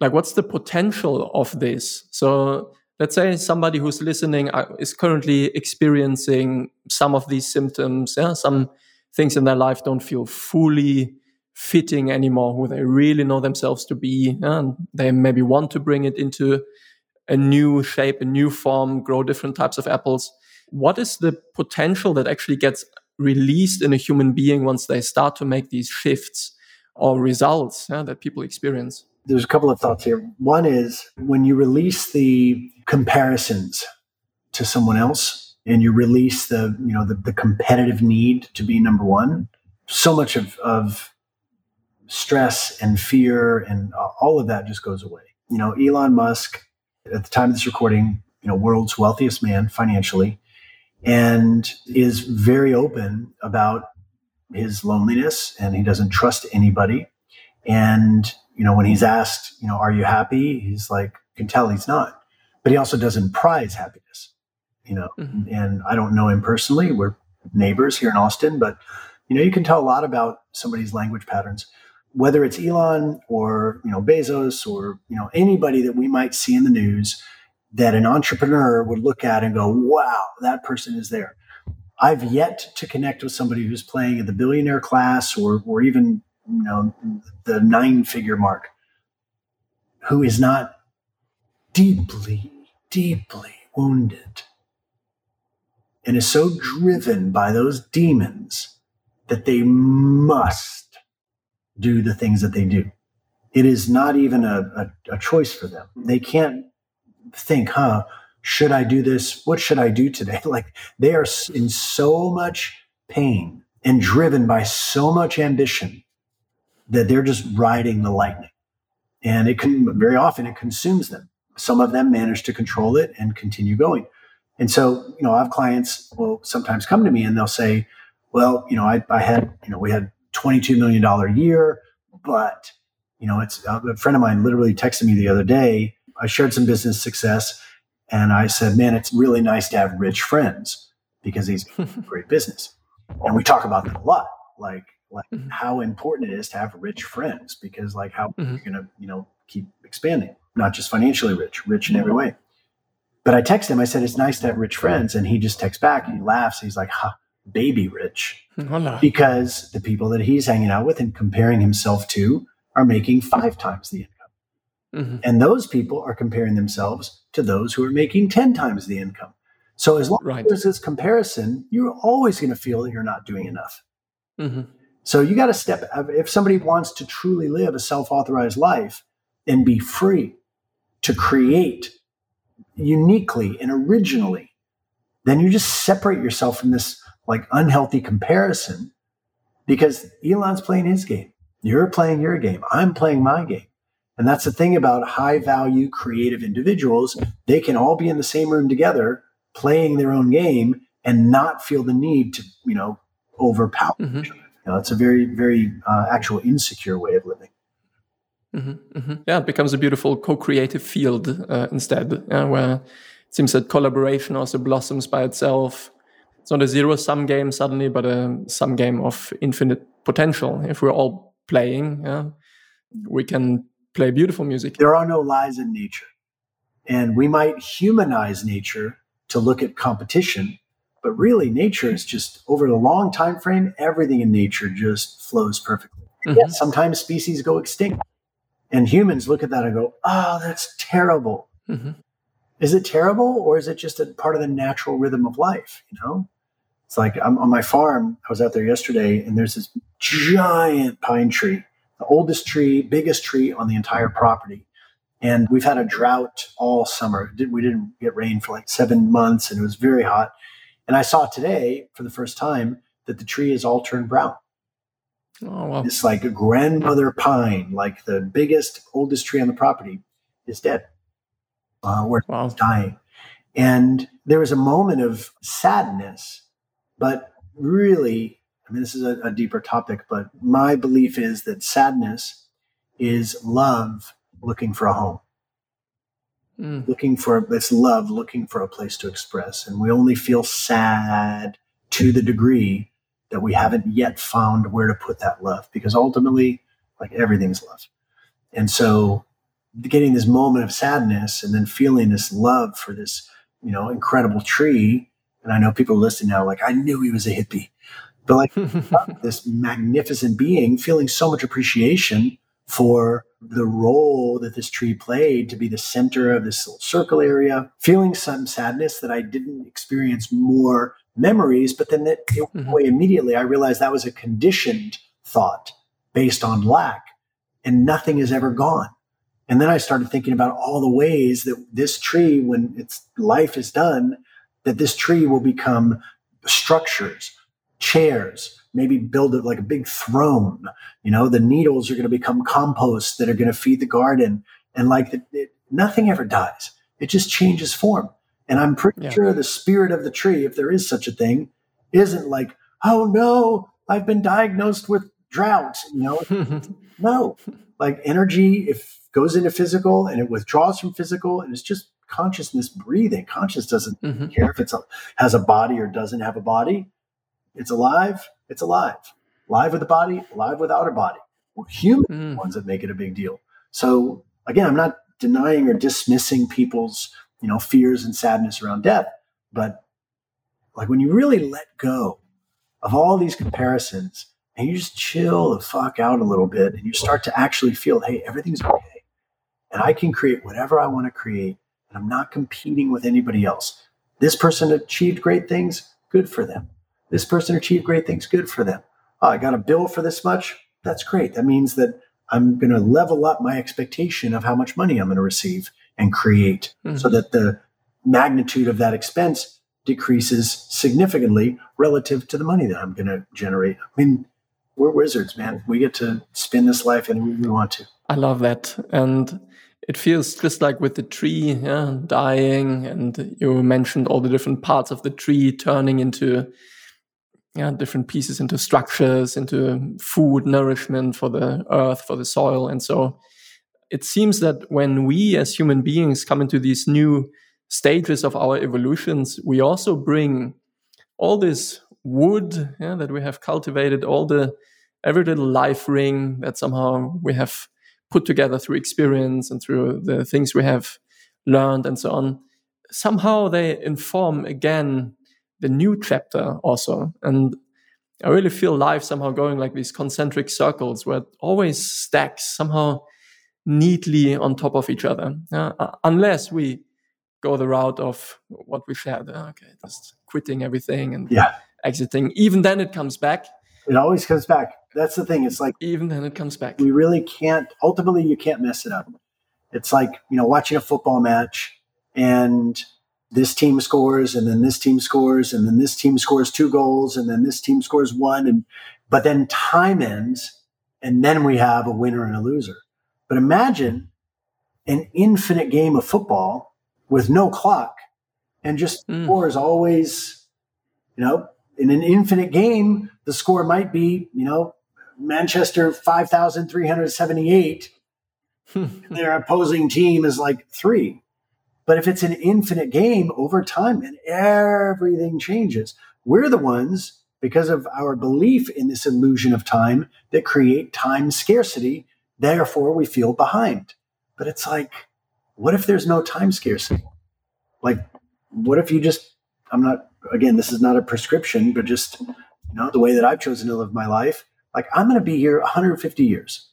S1: like what's the potential of this so let's say somebody who's listening uh, is currently experiencing some of these symptoms yeah some things in their life don't feel fully fitting anymore who they really know themselves to be and they maybe want to bring it into a new shape a new form grow different types of apples. What is the potential that actually gets released in a human being once they start to make these shifts or results yeah, that people experience
S2: there's a couple of thoughts here. One is when you release the comparisons to someone else and you release the, you know, the, the competitive need to be number one, so much of, of stress and fear and all of that just goes away. You know, Elon Musk, at the time of this recording, you know, world's wealthiest man financially, and is very open about his loneliness and he doesn't trust anybody. And you know, when he's asked, you know, are you happy? He's like, you can tell he's not. But he also doesn't prize happiness, you know. Mm-hmm. And I don't know him personally. We're neighbors here in Austin, but you know, you can tell a lot about somebody's language patterns. Whether it's Elon or you know Bezos or you know anybody that we might see in the news that an entrepreneur would look at and go, "Wow, that person is there." I've yet to connect with somebody who's playing in the billionaire class or or even you know, the nine figure mark, who is not deeply, deeply wounded and is so driven by those demons that they must do the things that they do. It is not even a, a, a choice for them. They can't think, huh, should I do this? What should I do today? Like they are in so much pain and driven by so much ambition that they're just riding the lightning. And it can very often it consumes them. Some of them manage to control it and continue going. And so, you know, I have clients will sometimes come to me and they'll say, well, you know, I, I had, you know, we had $22 million a year, but, you know, it's a friend of mine literally texted me the other day. I shared some business success and I said, man, it's really nice to have rich friends because he's great business. And we talk about that a lot. Like, like mm-hmm. how important it is to have rich friends because like how mm-hmm. you're gonna you know keep expanding not just financially rich rich in every way but i text him i said it's nice to have rich friends and he just texts back and he laughs he's like ha baby rich Hola. because the people that he's hanging out with and comparing himself to are making five times the income mm-hmm. and those people are comparing themselves to those who are making 10 times the income so as long right. as there's this comparison you're always going to feel that you're not doing enough mm-hmm. So you got to step, if somebody wants to truly live a self authorized life and be free to create uniquely and originally, then you just separate yourself from this like unhealthy comparison because Elon's playing his game. You're playing your game. I'm playing my game. And that's the thing about high value creative individuals. They can all be in the same room together playing their own game and not feel the need to, you know, overpower mm-hmm. each other. You know, it's a very, very uh, actual insecure way of living.
S1: Mm-hmm, mm-hmm. Yeah, it becomes a beautiful co-creative field uh, instead, where it seems that collaboration also blossoms by itself. It's not a zero-sum game suddenly, but a sum game of infinite potential. If we're all playing, yeah, we can play beautiful music.
S2: There are no lies in nature, and we might humanize nature to look at competition But really, nature is just over the long time frame, everything in nature just flows perfectly. Mm-hmm. Yes, sometimes species go extinct. And humans look at that and go, oh, that's terrible. Mm-hmm. Is it terrible or is it just a part of the natural rhythm of life? You know, it's like I'm on my farm. I was out there yesterday and there's this giant pine tree, the oldest tree, biggest tree on the entire property. And we've had a drought all summer. We didn't get rain for like seven months and it was very hot. And I saw today for the first time that the tree is all turned brown. Oh, wow. It's like a grandmother pine, like the biggest, oldest tree on the property, is dead. Uh, where wow. it's dying. And there was a moment of sadness, but really, I mean, this is a, a deeper topic, but my belief is that sadness is love looking for a home. Mm. Looking for this love, looking for a place to express. And we only feel sad to the degree that we haven't yet found where to put that love because ultimately, like everything's love. And so getting this moment of sadness and then feeling this love for this, you know, incredible tree. And I know people listening now, like, I knew he was a hippie, but like this magnificent being feeling so much appreciation for the role that this tree played to be the center of this little circle area, feeling some sadness that I didn't experience more memories, but then that it went mm-hmm. away immediately. I realized that was a conditioned thought based on lack, and nothing is ever gone. And then I started thinking about all the ways that this tree, when its life is done, that this tree will become structures, chairs, maybe build it like a big throne. You know, the needles are going to become compost that are going to feed the garden. And like the, it, nothing ever dies, it just changes form. And I'm pretty yeah. sure the spirit of the tree, if there is such a thing, isn't like, oh no, I've been diagnosed with drought. You know, no, like energy, if goes into physical and it withdraws from physical, and it's just consciousness breathing. Conscious doesn't mm-hmm. care if it has a body or doesn't have a body. It's alive. It's alive. Live with a body, live without a body. We're human mm. ones that make it a big deal. So again, I'm not denying or dismissing people's you know, fears and sadness around death. But like when you really let go of all these comparisons and you just chill the fuck out a little bit and you start to actually feel, hey, everything's okay. And I can create whatever I want to create. And I'm not competing with anybody else. This person achieved great things, good for them. This person achieved great things, good for them. Oh, I got a bill for this much. That's great. That means that I'm going to level up my expectation of how much money I'm going to receive and create mm-hmm. so that the magnitude of that expense decreases significantly relative to the money that I'm going to generate. I mean, we're wizards, man. We get to spin this life any way we want to.
S1: I love that. And it feels just like with the tree yeah, dying, and you mentioned all the different parts of the tree turning into yeah, different pieces, into structures, into food, nourishment for the earth, for the soil. And so it seems that when we as human beings come into these new stages of our evolutions, we also bring all this wood yeah, that we have cultivated, all the every little life ring that somehow we have put together through experience and through the things we have learned and so on. Somehow they inform again the new chapter also. And I really feel life somehow going like these concentric circles where it always stacks somehow neatly on top of each other, uh, unless we go the route of what we shared. Uh, okay, just quitting everything and yeah. exiting. Even then, it comes back.
S2: It always comes back. That's the thing. It's like
S1: even then, it comes back.
S2: We really can't. Ultimately, you can't mess it up. It's like you know watching a football match and this team scores and then this team scores and then this team scores two goals and then this team scores one and but then time ends and then we have a winner and a loser but imagine an infinite game of football with no clock and just mm. score is always, you know, in an infinite game, the score might be, you know, Manchester 5,378. their opposing team is like three. But if it's an infinite game over time and everything changes, we're the ones, because of our belief in this illusion of time, that create time scarcity Therefore, we feel behind. But it's like, what if there's no time scarcity? Like, what if you just, I'm not again, this is not a prescription, but just you know the way that I've chosen to live my life. Like I'm going to be here 150 years.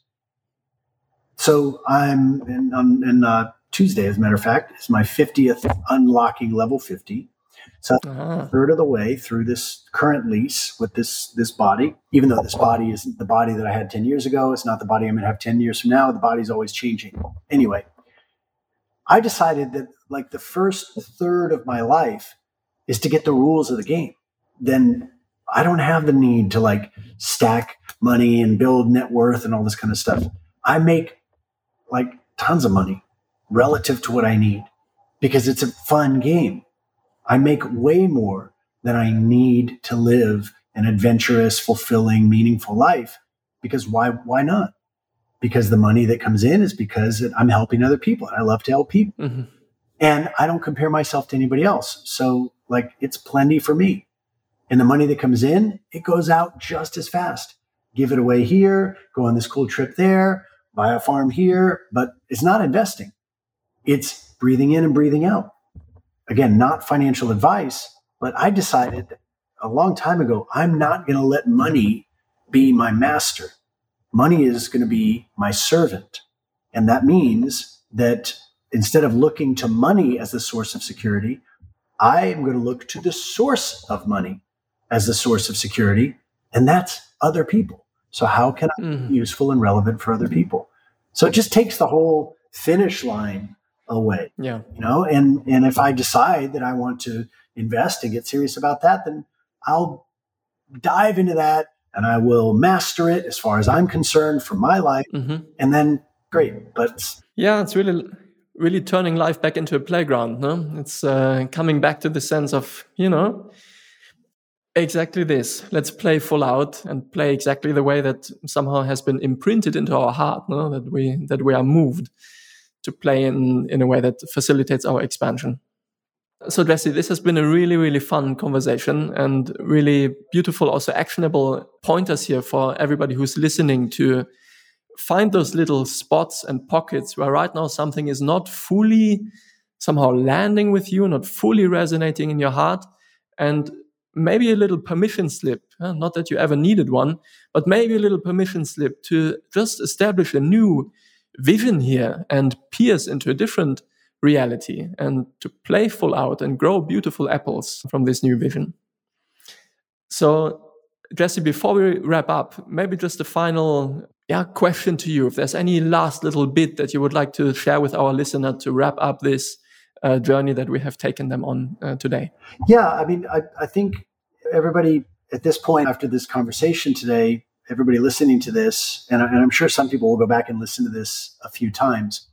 S2: So I'm in, on, in uh, Tuesday, as a matter of fact, is my 50th unlocking level 50. So uh-huh. third of the way through this current lease with this this body, even though this body isn't the body that I had 10 years ago, it's not the body I'm gonna have 10 years from now. The body's always changing. Anyway, I decided that like the first third of my life is to get the rules of the game. Then I don't have the need to like stack money and build net worth and all this kind of stuff. I make like tons of money relative to what I need because it's a fun game. I make way more than I need to live an adventurous, fulfilling, meaningful life because why why not? Because the money that comes in is because I'm helping other people and I love to help people. Mm-hmm. And I don't compare myself to anybody else. So like it's plenty for me. And the money that comes in, it goes out just as fast. Give it away here, go on this cool trip there, buy a farm here, but it's not investing. It's breathing in and breathing out. Again, not financial advice, but I decided a long time ago, I'm not going to let money be my master. Money is going to be my servant. And that means that instead of looking to money as the source of security, I am going to look to the source of money as the source of security, and that's other people. So, how can I be mm-hmm. useful and relevant for other people? So, it just takes the whole finish line away.
S1: Yeah.
S2: You know, and and if I decide that I want to invest and get serious about that, then I'll dive into that and I will master it as far as I'm concerned for my life. Mm-hmm. And then great. But
S1: yeah, it's really really turning life back into a playground. No, it's uh, coming back to the sense of you know exactly this. Let's play full out and play exactly the way that somehow has been imprinted into our heart. No, that we that we are moved to play in in a way that facilitates our expansion. So Jesse, this has been a really, really fun conversation and really beautiful, also actionable pointers here for everybody who's listening to find those little spots and pockets where right now something is not fully somehow landing with you, not fully resonating in your heart, and maybe a little permission slip. Not that you ever needed one, but maybe a little permission slip to just establish a new vision here and pierce into a different reality and to play full out and grow beautiful apples from this new vision. So, Jesse, before we wrap up, maybe just a final yeah, question to you. If there's any last little bit that you would like to share with our listener to wrap up this uh, journey that we have taken them on uh, today.
S2: Yeah, I mean, I, I think everybody at this point after this conversation today everybody listening to this, and, and I'm sure some people will go back and listen to this a few times.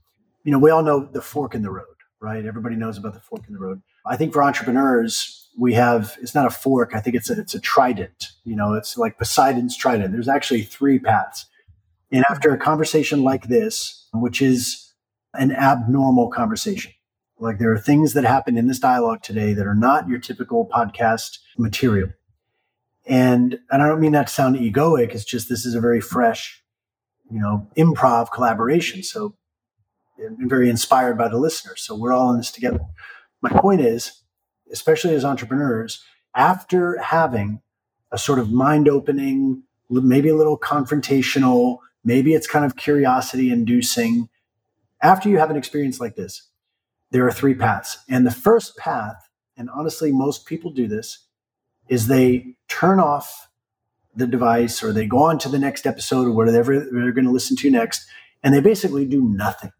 S2: You know, we all know the fork in the road, right? Everybody knows about the fork in the road. I think for entrepreneurs, we have it's not a fork. I think it's a, it's a trident. You know, it's like Poseidon's trident. There's actually three paths. And after a conversation like this, which is an abnormal conversation, like there are things that happen in this dialogue today that are not your typical podcast material. And and I don't mean that to sound egoic. It's just this is a very fresh, you know, improv collaboration. So I'm very inspired by the listeners. So we're all in this together. My point is, especially as entrepreneurs, after having a sort of mind opening, maybe a little confrontational, maybe it's kind of curiosity inducing. After you have an experience like this, there are three paths. And the first path, and honestly, most people do this, is they turn off the device or they go on to the next episode or whatever they're going to listen to next, and they basically do nothing.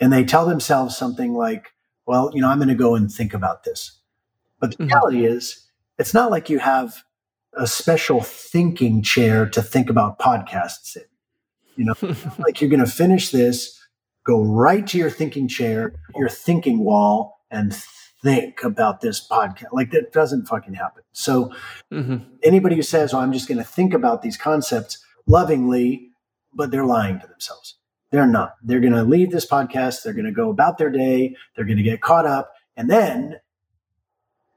S2: And they tell themselves something like, well, you know, I'm going to go and think about this. But the mm-hmm. reality is, it's not like you have a special thinking chair to think about podcasts in. You know, like you're going to finish this, go right to your thinking chair, your thinking wall, and think about this podcast. Like that doesn't fucking happen. So mm-hmm. anybody who says, "Oh, I'm just going to think about these concepts lovingly," but they're lying to themselves. They're not. They're going to leave this podcast. They're going to go about their day. They're going to get caught up, and then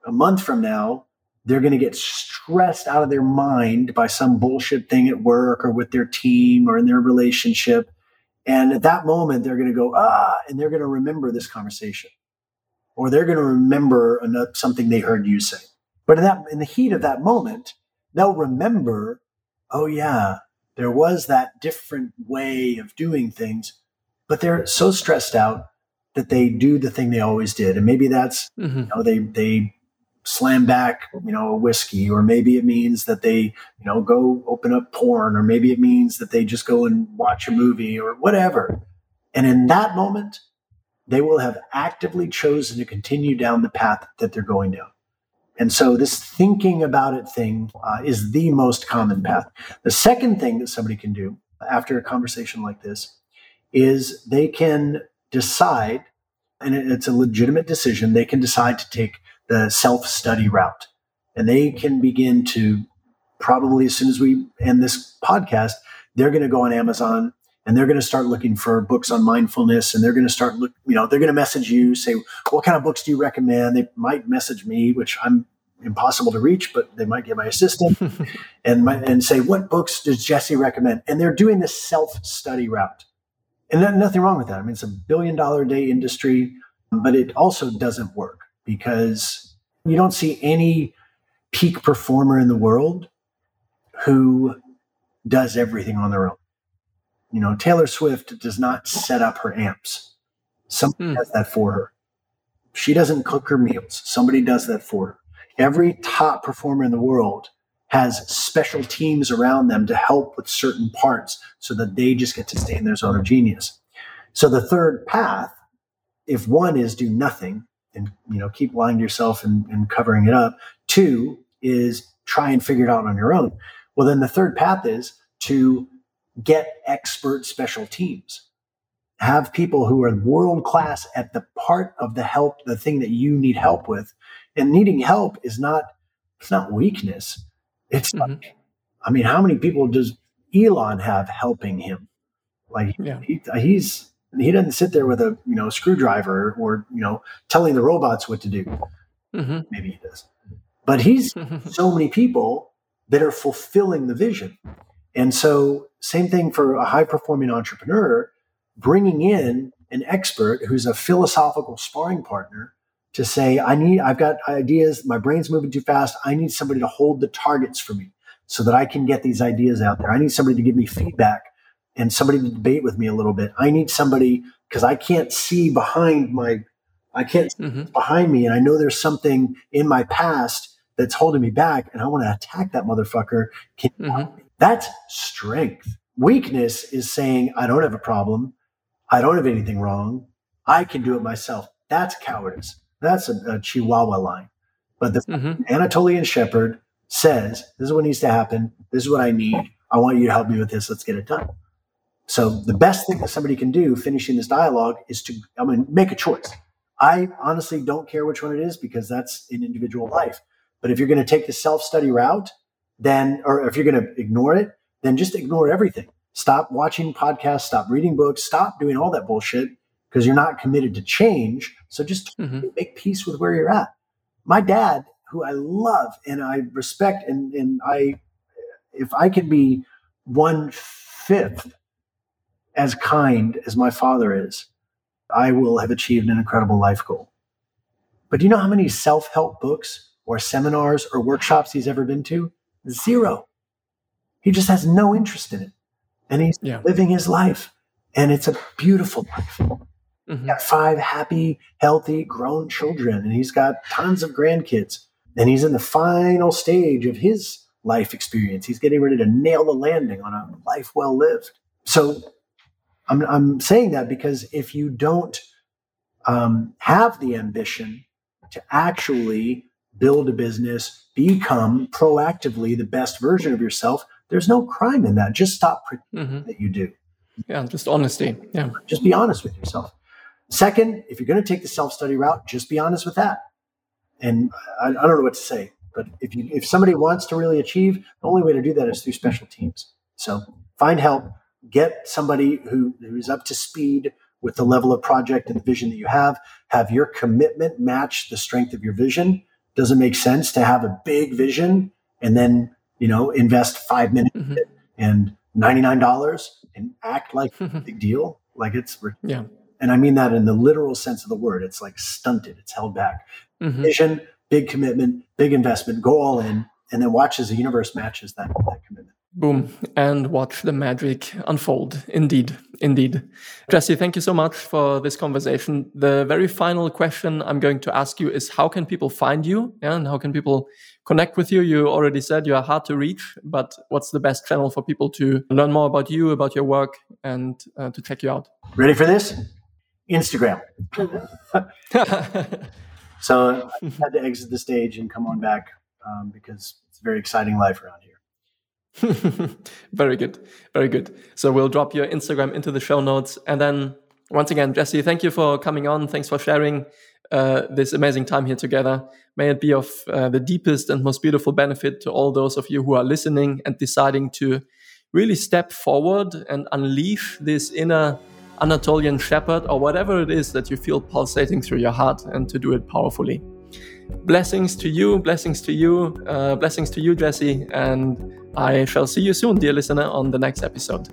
S2: a month from now, they're going to get stressed out of their mind by some bullshit thing at work or with their team or in their relationship. And at that moment, they're going to go, ah, and they're going to remember this conversation or they're going to remember another, something they heard you say. But in that, in the heat of that moment, they'll remember, oh yeah, there was that different way of doing things, but they're so stressed out that they do the thing they always did. And maybe that's, mm-hmm. you know, they, they slam back, you know, a whiskey, or maybe it means that they, you know, go open up porn, or maybe it means that they just go and watch a movie or whatever. And in that moment, they will have actively chosen to continue down the path that they're going down. And so this thinking about it thing uh, is the most common path. The second thing that somebody can do after a conversation like this is they can decide, and it's a legitimate decision, they can decide to take the self study route. And they can begin to probably as soon as we end this podcast, they're going to go on Amazon and they're going to start looking for books on mindfulness and they're going to start look you know they're going to message you say what kind of books do you recommend? They might message me which i'm impossible to reach but they might get my assistant and my, and say what books does jesse recommend? And they're doing this self-study route. And nothing wrong with that. I mean it's a billion dollar day industry but it also doesn't work because you don't see any peak performer in the world who does everything on their own you know, Taylor Swift does not set up her amps. Somebody mm. does that for her. She doesn't cook her meals. Somebody does that for her. Every top performer in the world has special teams around them to help with certain parts so that they just get to stay in their zone of genius. So the third path, if one is do nothing and you know keep lying to yourself and, and covering it up, two is try and figure it out on your own. Well, then the third path is to get expert special teams. Have people who are world class at the part of the help, the thing that you need help with. And needing help is not, it's not weakness. It's mm-hmm. like, I mean, how many people does Elon have helping him? Like yeah. he, he's, he doesn't sit there with a, you know, screwdriver or, you know, telling the robots what to do. Mm-hmm. Maybe he does. But he's so many people that are fulfilling the vision. And so, same thing for a high performing entrepreneur, bringing in an expert who's a philosophical sparring partner to say, I need, I've got ideas, my brain's moving too fast. I need somebody to hold the targets for me so that I can get these ideas out there. I need somebody to give me feedback and somebody to debate with me a little bit. I need somebody because I can't see behind my, I can't mm-hmm. behind me. And I know there's something in my past that's holding me back and I want to attack that motherfucker. Can mm-hmm. That's strength. Weakness is saying, I don't have a problem. I don't have anything wrong. I can do it myself. That's cowardice. That's a, a Chihuahua line. But the mm-hmm. Anatolian shepherd says, This is what needs to happen. This is what I need. I want you to help me with this. Let's get it done. So the best thing that somebody can do finishing this dialogue is to, I mean, make a choice. I honestly don't care which one it is because that's an individual life. But if you're going to take the self study route, then, or if you're going to ignore it, then just ignore everything. Stop watching podcasts, stop reading books, stop doing all that bullshit because you're not committed to change. So just mm-hmm. make peace with where you're at. My dad, who I love and I respect, and, and I, if I could be one fifth as kind as my father is, I will have achieved an incredible life goal. But do you know how many self help books or seminars or workshops he's ever been to? Zero. He just has no interest in it. And he's yeah. living his life. And it's a beautiful life. Mm-hmm. He's got five happy, healthy, grown children, and he's got tons of grandkids. And he's in the final stage of his life experience. He's getting ready to nail the landing on a life well lived. So I'm, I'm saying that because if you don't um, have the ambition to actually build a business, become proactively the best version of yourself, there's no crime in that. Just stop pretending mm-hmm. that you do.
S1: Yeah, just honesty. Yeah.
S2: Just be honest with yourself. Second, if you're going to take the self study route, just be honest with that. And I, I, don't know what to say, but if you if somebody wants to really achieve, the only way to do that is through special teams. So find help, get somebody who, who's up to speed with the level of project and the vision that you have. Have your commitment match the strength of your vision, doesn't make sense to have a big vision and then, you know, invest five minutes mm-hmm. and $99 and act like a big deal. Like it's,
S1: yeah.
S2: And I mean that in the literal sense of the word. It's like stunted, it's held back. Mm-hmm. Vision, big commitment, big investment, go all in, and then watch as the universe matches that, that commitment.
S1: Boom. And watch the magic unfold. Indeed. Indeed. Jesse, thank you so much for this conversation. The very final question I'm going to ask you is how can people find you? Yeah, and how can people connect with you? You already said you are hard to reach, but what's the best channel for people to learn more about you, about your work, and uh, to check you out?
S2: Ready for this? Instagram. so I had to exit the stage and come on back um, because it's a very exciting life around here.
S1: very good. Very good. So we'll drop your Instagram into the show notes. And then once again, Jesse, thank you for coming on. Thanks for sharing uh, this amazing time here together. May it be of uh, the deepest and most beautiful benefit to all those of you who are listening and deciding to really step forward and unleash this inner Anatolian shepherd or whatever it is that you feel pulsating through your heart and to do it powerfully. Blessings to you, blessings to you, uh, blessings to you, Jesse, and I shall see you soon, dear listener, on the next episode.